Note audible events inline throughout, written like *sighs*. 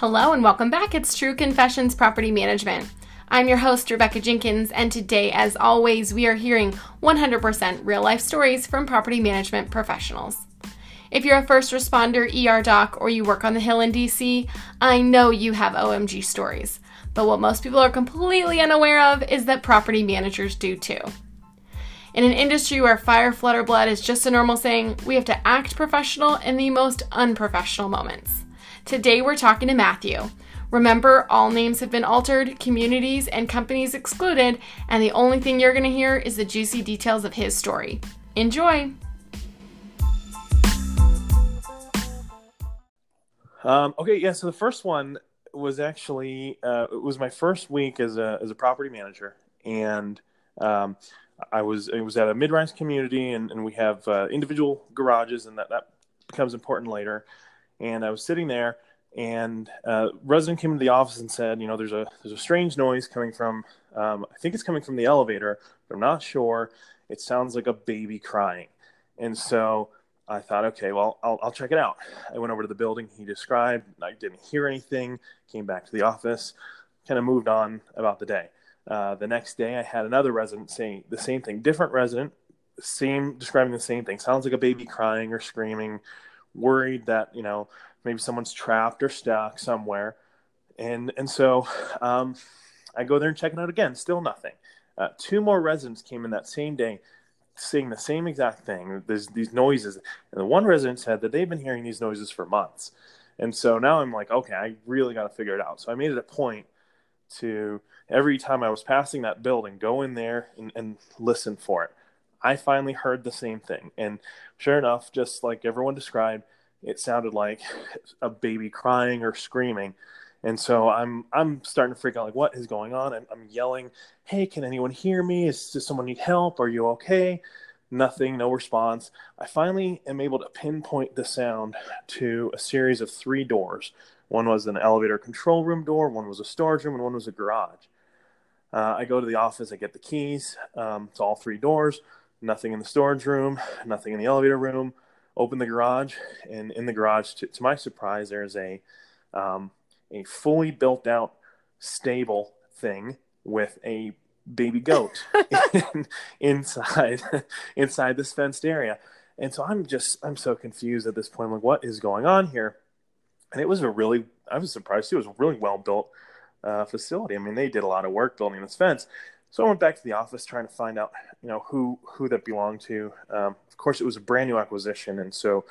Hello and welcome back. It's True Confessions Property Management. I'm your host, Rebecca Jenkins, and today, as always, we are hearing 100% real life stories from property management professionals. If you're a first responder, ER doc, or you work on the Hill in DC, I know you have OMG stories. But what most people are completely unaware of is that property managers do too. In an industry where fire, or blood is just a normal saying, we have to act professional in the most unprofessional moments. Today we're talking to Matthew. Remember, all names have been altered, communities and companies excluded, and the only thing you're going to hear is the juicy details of his story. Enjoy! Um, okay, yeah. So the first one was actually uh, it was my first week as a as a property manager, and um, I was it was at a mid-rise community, and, and we have uh, individual garages, and that that becomes important later. And I was sitting there, and uh, resident came into the office and said, you know, there's a there's a strange noise coming from. Um, I think it's coming from the elevator, but I'm not sure. It sounds like a baby crying, and so I thought, okay, well, I'll, I'll check it out. I went over to the building he described. I didn't hear anything. Came back to the office, kind of moved on about the day. Uh, the next day, I had another resident saying the same thing, different resident, same describing the same thing. Sounds like a baby crying or screaming, worried that you know maybe someone's trapped or stuck somewhere, and and so um, I go there and check it out again. Still nothing. Uh, two more residents came in that same day, saying the same exact thing. There's these noises, and the one resident said that they've been hearing these noises for months. And so now I'm like, okay, I really got to figure it out. So I made it a point to every time I was passing that building, go in there and, and listen for it. I finally heard the same thing. And sure enough, just like everyone described, it sounded like *laughs* a baby crying or screaming. And so I'm I'm starting to freak out like what is going on? I'm, I'm yelling, "Hey, can anyone hear me? Is does someone need help? Are you okay?" Nothing, no response. I finally am able to pinpoint the sound to a series of three doors. One was an elevator control room door, one was a storage room, and one was a garage. Uh, I go to the office, I get the keys um, to all three doors. Nothing in the storage room, nothing in the elevator room. Open the garage, and in the garage, to, to my surprise, there's a um, a fully built out stable thing with a baby goat *laughs* in, inside *laughs* inside this fenced area. And so I'm just I'm so confused at this point. I'm like, what is going on here? And it was a really I was surprised too. It was a really well built uh, facility. I mean, they did a lot of work building this fence. So I went back to the office trying to find out, you know, who who that belonged to. Um, of course, it was a brand new acquisition, and so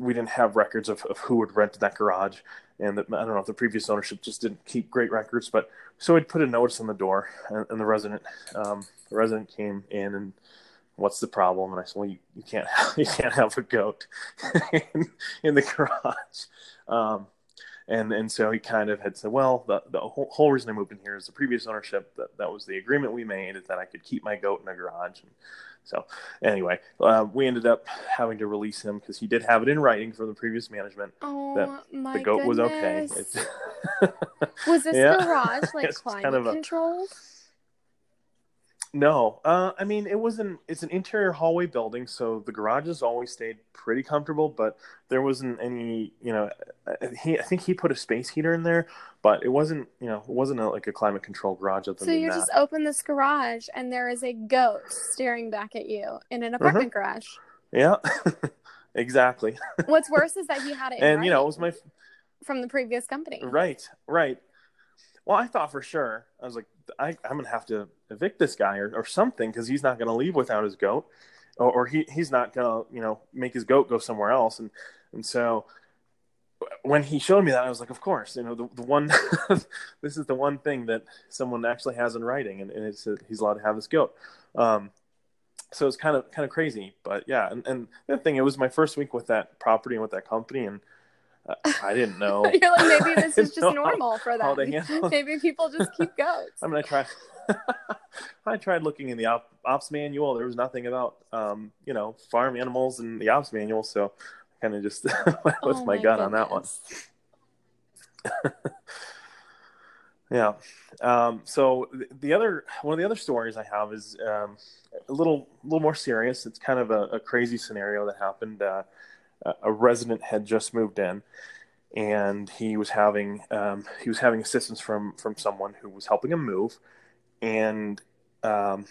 we didn't have records of, of who had rented that garage and the, I don't know if the previous ownership just didn't keep great records, but so we'd put a notice on the door, and, and the resident, um, the resident came in and what's the problem? And I said, well, you, you can't *laughs* have, you can't have a goat *laughs* in, in the garage. Um, and and so he kind of had said, well, the, the whole, whole reason I moved in here is the previous ownership that that was the agreement we made is that I could keep my goat in the garage. And so anyway, uh, we ended up having to release him because he did have it in writing from the previous management oh, that the goat goodness. was okay. was this *laughs* yeah. garage like *laughs* climate kind of a- controlled? No, uh, I mean it was an it's an interior hallway building, so the garages always stayed pretty comfortable. But there wasn't any, you know, uh, he I think he put a space heater in there, but it wasn't, you know, it wasn't a, like a climate control garage. Other So you that. just open this garage and there is a goat staring back at you in an apartment garage. yeah, *laughs* exactly. *laughs* What's worse is that he had it and you know, it was my from the previous company. right, right. Well, I thought for sure I was like, I, I'm gonna have to evict this guy or, or something because he's not gonna leave without his goat, or, or he he's not gonna you know make his goat go somewhere else. And and so when he showed me that, I was like, of course, you know, the, the one *laughs* this is the one thing that someone actually has in writing, and, and it's that he's allowed to have his goat. Um, so it's kind of kind of crazy, but yeah. And, and the thing, it was my first week with that property and with that company, and I didn't *laughs* know. You're like maybe *laughs* this is just normal for them. *laughs* maybe people just keep goats. I mean, I tried. I tried looking in the op- ops manual. There was nothing about, um, you know, farm animals in the ops manual. So I kind of just went with Oh my, gut on that one. Yeah. Um, so the other one of the other stories I have is um, a little little more serious. It's kind of a, a crazy scenario that happened. Uh, a- resident had just moved in, and he was having um, he was having assistance from from someone who was helping him move, and um,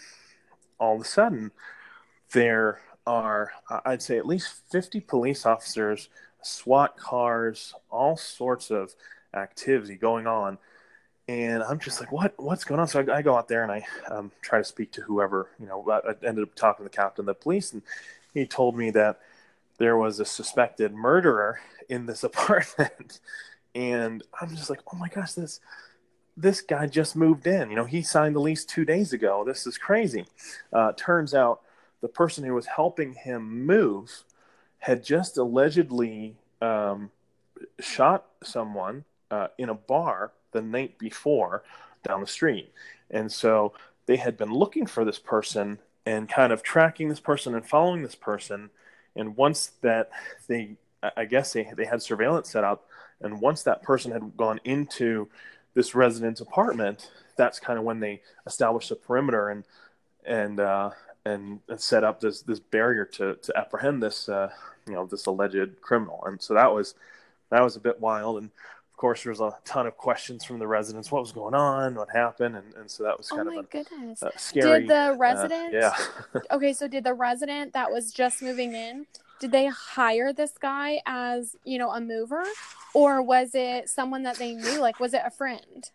all of a sudden there are I'd say at least fifty police officers, SWAT cars, all sorts of activity going on. And I'm just like, what? What's going on? So I, I go out there and I um, try to speak to whoever, you know. I ended up talking to the captain of the police, and he told me that there was a suspected murderer in this *laughs* apartment. And i'm just like oh my gosh this this guy just moved in. You know he signed the lease two days ago. This is crazy. Uh, turns out the person who was helping him move had just allegedly um, shot someone uh, in a bar the night before down the street. And so they had been looking for this person and kind of tracking this person and following this person and once that they i guess they, they had surveillance set up and once that person had gone into this resident's apartment that's kind of when they established a perimeter and and uh, and set up this this barrier to to apprehend this uh, you know this alleged criminal. And so that was that was a bit wild. And course there was a ton of questions from the residents. What was going on? What happened? And, and so that was kind oh of a, goodness. a scary did the resident uh, yeah. *laughs* okay so did the resident that was just moving in did they hire this guy as you know a mover? Or was it someone that they knew? Like was it a friend?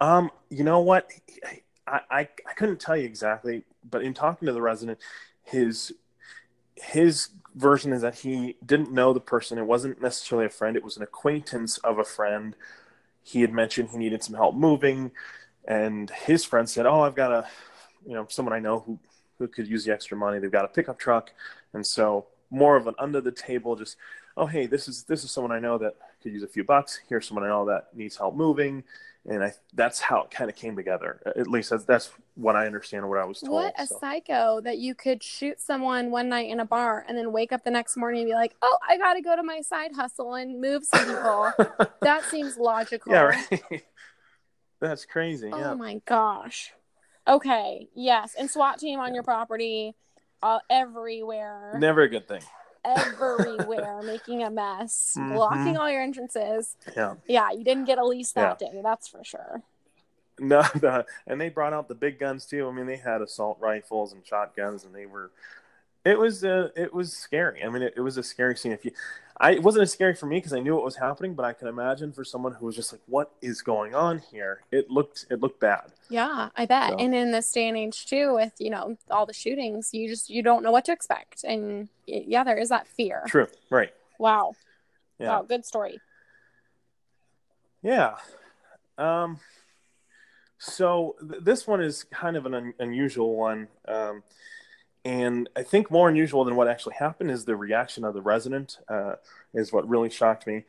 Um you know what? I, I i couldn't tell you exactly but in talking to the resident his his version is that he didn't know the person it wasn't necessarily a friend it was an acquaintance of a friend he had mentioned he needed some help moving and his friend said oh i've got a you know someone i know who who could use the extra money. They've got a pickup truck, and so more of an under the table, just oh hey, this is this is someone I know that could use a few bucks. Here's someone I know that needs help moving, and I that's how it kind of came together. At least that's that's what I understand. What I was told. What a so. psycho that you could shoot someone one night in a bar and then wake up the next morning and be like, oh, I got to go to my side hustle and move some people. *laughs* that seems logical. Yeah, right. *laughs* that's crazy. Oh yeah. my gosh. Okay. Yes, and SWAT team on your property, uh, everywhere. Never a good thing. Everywhere, *laughs* making a mess, mm-hmm. blocking all your entrances. Yeah. Yeah, you didn't get a lease that yeah. day. That's for sure. *laughs* No, no, and they brought out the big guns too. I mean, they had assault rifles and shotguns, and they were. It was uh, it was scary. I mean, it, it was a scary scene. If you, I it wasn't as scary for me because I knew what was happening, but I can imagine for someone who was just like, "What is going on here?" It looked it looked bad. Yeah, I bet. So. And in this day and age too, with you know all the shootings, you just you don't know what to expect, and yeah, there is that fear. True. Right. Wow. Yeah. Wow. Good story. Yeah. Um. So th- this one is kind of an un- unusual one. Um, and I think more unusual than what actually happened is the reaction of the resident, uh, is what really shocked me.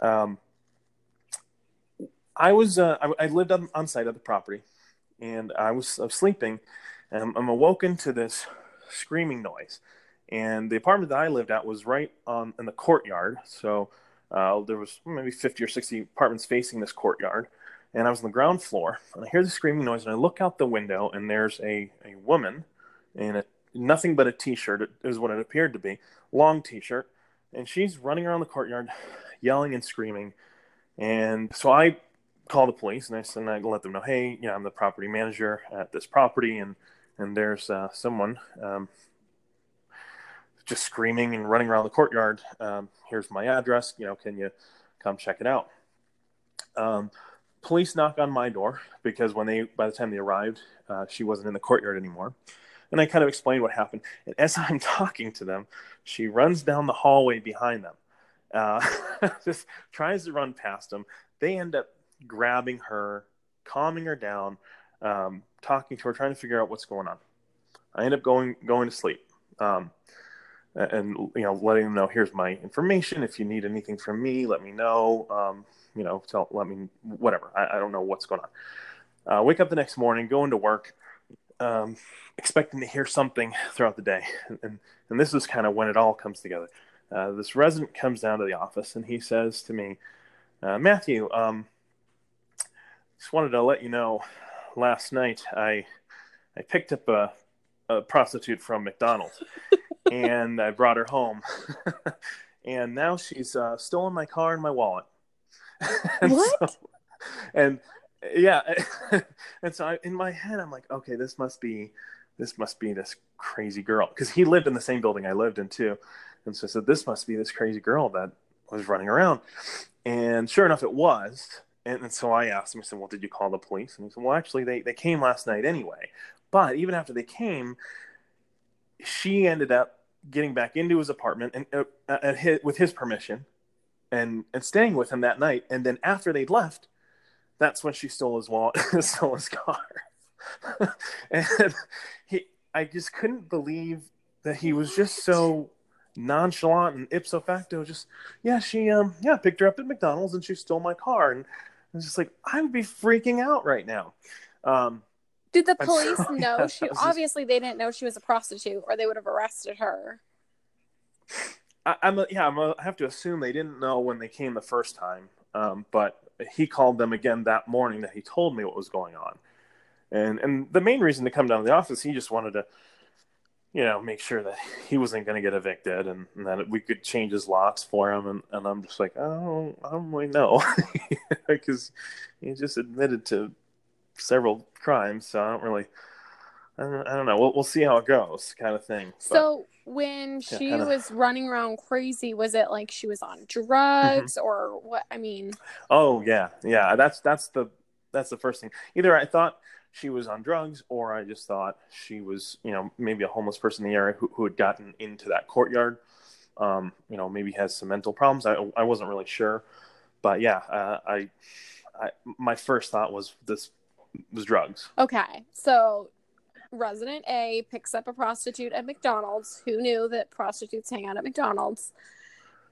Um, I was uh, I, I, lived on, on site of the property, and I was, I was sleeping, and I'm, I'm, awoken to this screaming noise. And the apartment that I lived at was right on in the courtyard, so uh, there was maybe 50 or 60 apartments facing this courtyard. And I was on the ground floor, and I hear the screaming noise, and I look out the window, and there's a, a woman in a nothing but a t-shirt is what it appeared to be long t-shirt and she's running around the courtyard yelling and screaming. And so i call the police and i, and I let them know hey yeah i'm the property manager at this property and and there's uh, someone um, just screaming and running around the courtyard um, here's my address you know can you come check it out? Um, police knock on my door because when they by the time they arrived uh, she wasn't in the courtyard anymore and I kind of explained what happened. And as *laughs* I'm talking to them, she runs down the hallway behind them, uh, *laughs* just tries to run past them. They end up grabbing her, calming her down, um, talking to her, trying to figure out what's going on. I end up going going to sleep, um, and you know, letting them know here's my information. If you need anything from me, let me know. Um, you know, tell let me whatever. I, I don't know what's going on. Uh, wake up the next morning, go into work um, expecting to hear something throughout the day. And, and this is kind of when it all comes together. Uh, this resident comes down to the office and he says to me, uh, Matthew, um, just wanted to let you know last night I, I picked up a, a prostitute from McDonald's *laughs* and I brought her home. *laughs* and now she's uh, stolen my car and my wallet. *laughs* and what? So, and yeah, *laughs* and so I, in my head, I'm like, okay, this must be this must be this crazy girl because he lived in the same building I lived in too, and so I said, this must be this crazy girl that was running around, and sure enough, it was. And, and so I asked him, I said, well, did you call the police? And he said, well, actually, they, they came last night anyway. But even after they came, she ended up getting back into his apartment and uh, at his, with his permission and and staying with him that night and then after they'd left that's when she stole his wallet *laughs* stole his car *laughs* and he i just couldn't believe that he was just so nonchalant and ipso facto just yeah she um yeah picked her up at mcdonald's and she stole my car and it's just like i would be freaking out right now um did the police *laughs* so, know yeah, she? Obviously, just... they didn't know she was a prostitute, or they would have arrested her. I, am a, yeah, I'm a, I have to assume they didn't know when they came the first time. Um, but he called them again that morning that he told me what was going on, and and the main reason to come down to the office, he just wanted to, you know, make sure that he wasn't going to get evicted and, and, that we could change his locks for him. And, and I'm just like, oh, I don't really know, *laughs* because he just admitted to several crimes, so I don't really. I don't, I don't know. We'll, we'll see how it goes, kind of thing. But, so when she yeah, was running around crazy, was it like she was on drugs mm-hmm. or what? I mean. Oh yeah, yeah. That's that's the that's the first thing. Either I thought she was on drugs, or I just thought she was, you know, maybe a homeless person in the area who, who had gotten into that courtyard. Um, you know, maybe has some mental problems. I I wasn't really sure, but yeah, uh, I, I my first thought was this was drugs. Okay. So resident A picks up a prostitute at McDonald's. Who knew that prostitutes hang out at McDonald's? *laughs*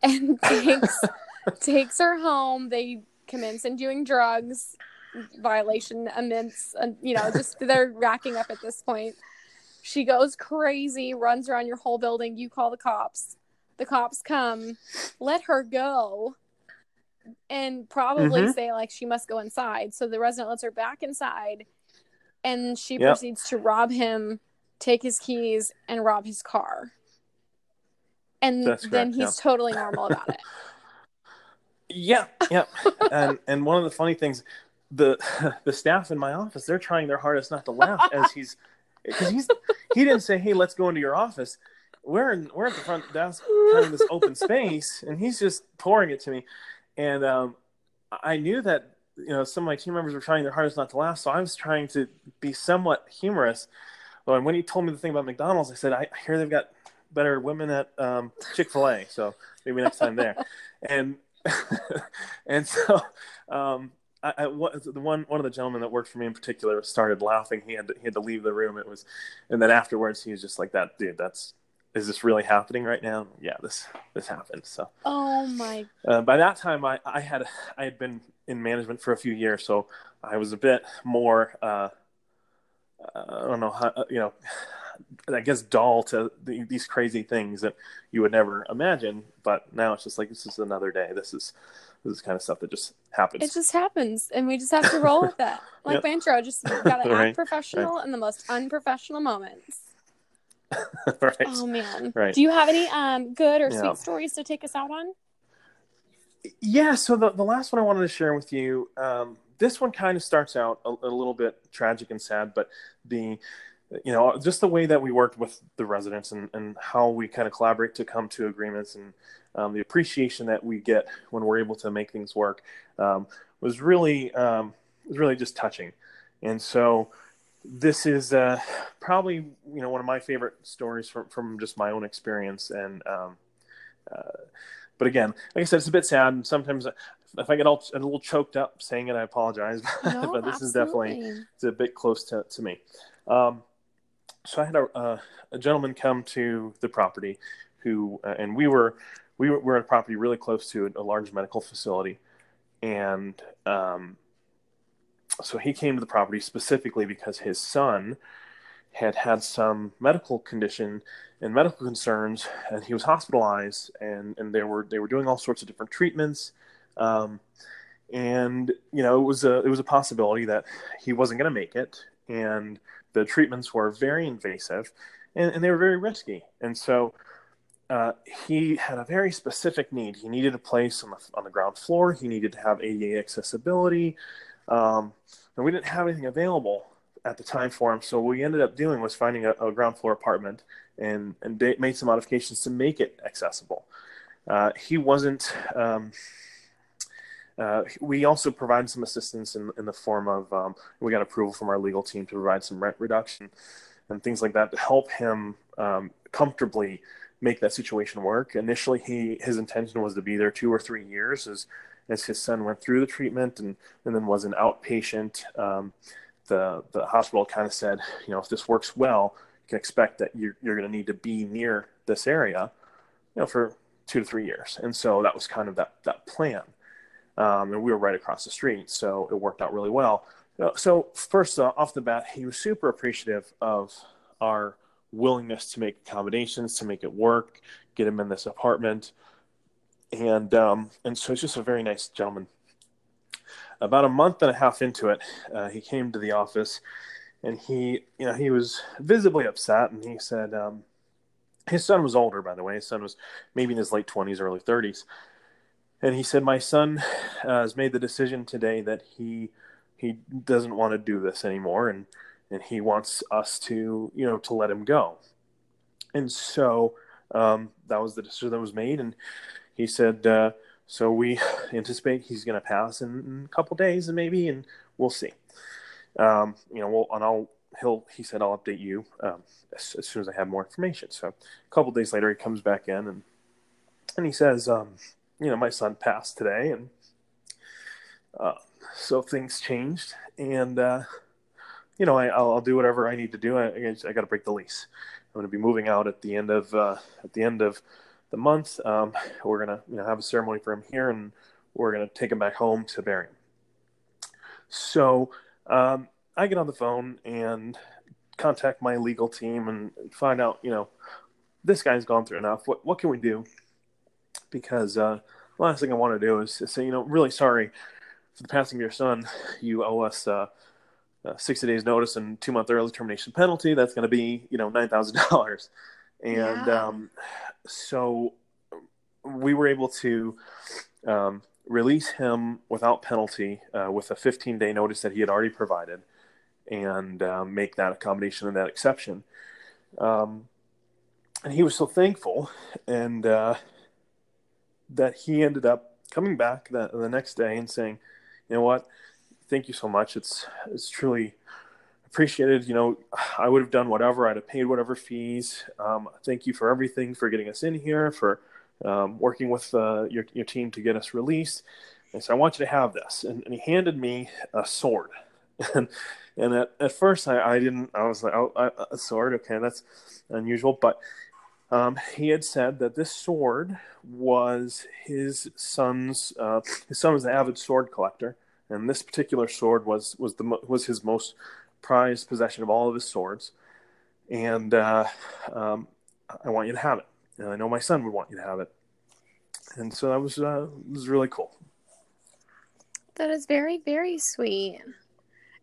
And takes *laughs* takes her home. They commence in doing drugs. Violation immense, and you know, just they're racking up at this point. She goes crazy, runs around your whole building. You call the cops. The cops come, let her go and probably mm-hmm. say like she must go inside. So the resident lets her back inside, and she yep. proceeds to rob him, take his keys, and rob his car. And then he's totally normal about it. *laughs* Yeah, yeah, and and one of the funny things, the *laughs* the staff in my office, they're trying their hardest not to laugh as he's *laughs* because he's he didn't say, "Hey, let's go into your office." We're in, we're at the front desk, kind of this open space, and he's just pouring it to me and um, I knew that you know some of my team members were trying their hardest not to laugh, so I was trying to be somewhat humorous. But when he told me the thing about McDonald's, I said, "I hear they've got better women at um, Chick Fil A, so maybe next time there." *laughs* and *laughs* and so um, I, I, the one one of the gentlemen that worked for me in particular started laughing. He had to, he had to leave the room. It was, and then afterwards he was just like, "That dude, that's is this really happening right now? Yeah, this this happened. So. Oh my. Uh, by that time, I I had I had been in management for a few years, so I was a bit more. Uh, I don't know how uh, you know. I guess dull to the, these crazy things that you would never imagine. But now it's just like this is another day. This is this is kind of stuff that just happens. It just happens, and we just have to roll with that. *laughs* Like yep. intro, just *laughs* gotta right. act professional right. in the most unprofessional moments. *laughs* right. Oh man. Right. Do you have any um good or sweet stories to take us out on? Yeah. So the the last one I wanted to share with you, um, this one kind of starts out a, a little bit tragic and sad, but the you know just the way that we worked with the residents and, and how we kind of collaborate to come to agreements and um, the appreciation that we get when we're able to make things work um, was really um, was really just touching and so this is uh, probably you know one of my favorite stories from from just my own experience and um, uh, but again like i said it's a bit sad and sometimes if i get all a little choked up saying it i apologize. *laughs* No, but this absolutely. is definitely it's a bit close to, to me. Um, so i had a, uh, a gentleman come to the property who uh, and we were we were, we were at a property really close to a, a large medical facility. And um, so he came to the property specifically because his son had had some medical condition and medical concerns, and he was hospitalized, and and they were they were doing all sorts of different treatments, um, and you know it was a it was a possibility that he wasn't going to make it, and the treatments were very invasive, and, and they were very risky, and so uh, he had a very specific need. He needed a place on the on the ground floor. He needed to have ADA accessibility, um, and we didn't have anything available at the time for him. So what we ended up doing was finding a, a ground floor apartment and and made some modifications to make it accessible. Uh, he wasn't. Um, uh, we also provided some assistance in, in the form of um, we got approval from our legal team to provide some rent reduction and things like that to help him um, comfortably make that situation work. Initially, he his intention was to be there two or three years as as his son went through the treatment and, and then was an outpatient. Um, the the hospital kind of said, you know, if this works well, you can expect that you're you're going to need to be near this area, you know, for two to three years. And so that was kind of that that plan. Um, and we were right across the street, so it worked out really well. Uh, so first uh, off the bat, he was super appreciative of our willingness to make accommodations to make it work, get him in this apartment, and um, and so he's just a very nice gentleman. About a month and a half into it, uh, he came to the office, and he you know he was visibly upset, and he said um, his son was older, by the way. His son was maybe in his late twenties, early thirties, and he said my son uh, has made the decision today that he he doesn't want to do this anymore, and and he wants us to you know to let him go and so um, that was the decision that was made and he said uh, so we *sighs* anticipate he's going to pass in, a couple days and maybe and we'll see um, you know we'll, and i'll he'll he said i'll update you um, as, as, soon as i have more information so a couple days later he comes back in and and he says um, you know my son passed today and uh, so things changed and uh, you know, I, will do whatever I need to do. I, I, I got to break the lease. I'm going to be moving out at the end of uh, at the end of the month. Um, we're to you know have a ceremony for him here, and we're to take him back home to bury him. So um, I get on the phone and contact my legal team and find out, you know, this guy's gone through enough. What what can we do? Because uh, the last thing I want to do is say, you know, really sorry for the passing of your son. You owe us. Uh, uh, 60 days notice and two month early termination penalty that's going to be you know $9000 and yeah. um, so we were able to um, release him without penalty uh, with a 15 day notice that he had already provided and um, make that accommodation and that exception um, and he was so thankful and uh, that he ended up coming back the, the next day and saying you know what thank you so much. It's it's truly appreciated. You know, I would have done whatever. I'd have paid whatever fees. Um, thank you for everything, for getting us in here, for um, working with uh, your your team to get us released. And so I want you to have this. And, and he handed me a sword. *laughs* and and at, at first I, I didn't. I was like, oh, a sword. Okay, that's unusual. But um, he had said that this sword was his son's. Uh, his son was an avid sword collector, and this particular sword was was the was his most prized possession of all of his swords, and uh, um, I want you to have it, and I know my son would want you to have it, and so that was uh, was really cool. That is very very sweet,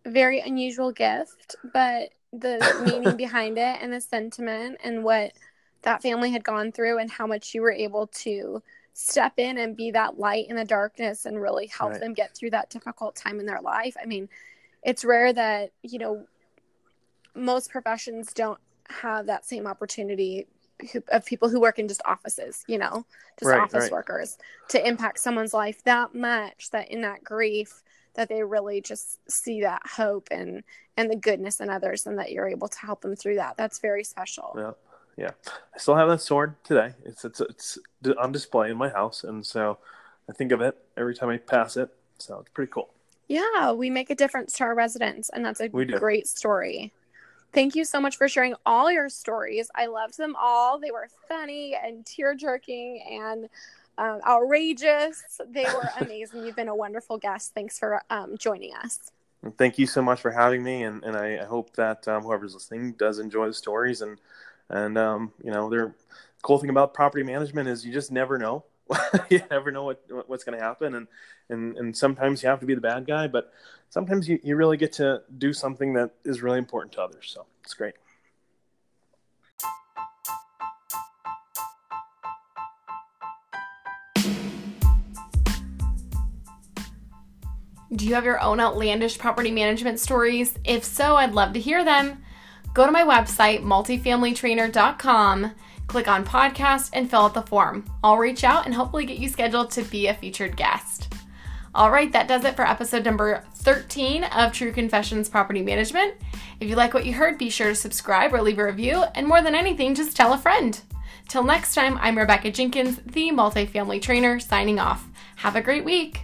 very unusual gift, but the *laughs* meaning behind it and the sentiment and what that family had gone through and how much you were able to step in and be that light in the darkness and really help right. them get through that difficult time in their life. I mean, it's rare that, you know, most professions don't have that same opportunity of people who work in just offices, you know, just right, office right. workers to impact someone's life that much that in that grief that they really just see that hope and and the goodness in others and that you're able to help them through that. That's very special. Yeah yeah, I still have that sword today. It's it's it's on display in my house, and so I think of it every time I pass it. So it's pretty cool. Yeah, we make a difference to our residents, and that's a great story. Thank you so much for sharing all your stories. I loved them all. They were funny and tear jerking and um, outrageous. They were *laughs* amazing. You've been a wonderful guest. Thanks for um, joining us. Thank you so much for having me, and, and I, I hope that um, whoever's listening does enjoy the stories and and um, you know, the cool thing about property management is you just never know. *laughs* you never know what, what's going to happen, and and and sometimes you have to be the bad guy, but sometimes you, you really get to do something that is really important to others. So it's great. Do you have your own outlandish property management stories? If so, I'd love to hear them. Go to my website, multifamilytrainer.com click on podcast, and fill out the form. I'll reach out and hopefully get you scheduled to be a featured guest. All right, that does it for episode number 13 of True Confessions Property Management. If you like what you heard, be sure to subscribe or leave a review, and more than anything, just tell a friend. Till next time, I'm Rebecca Jenkins, the multifamily trainer, signing off. Have a great week.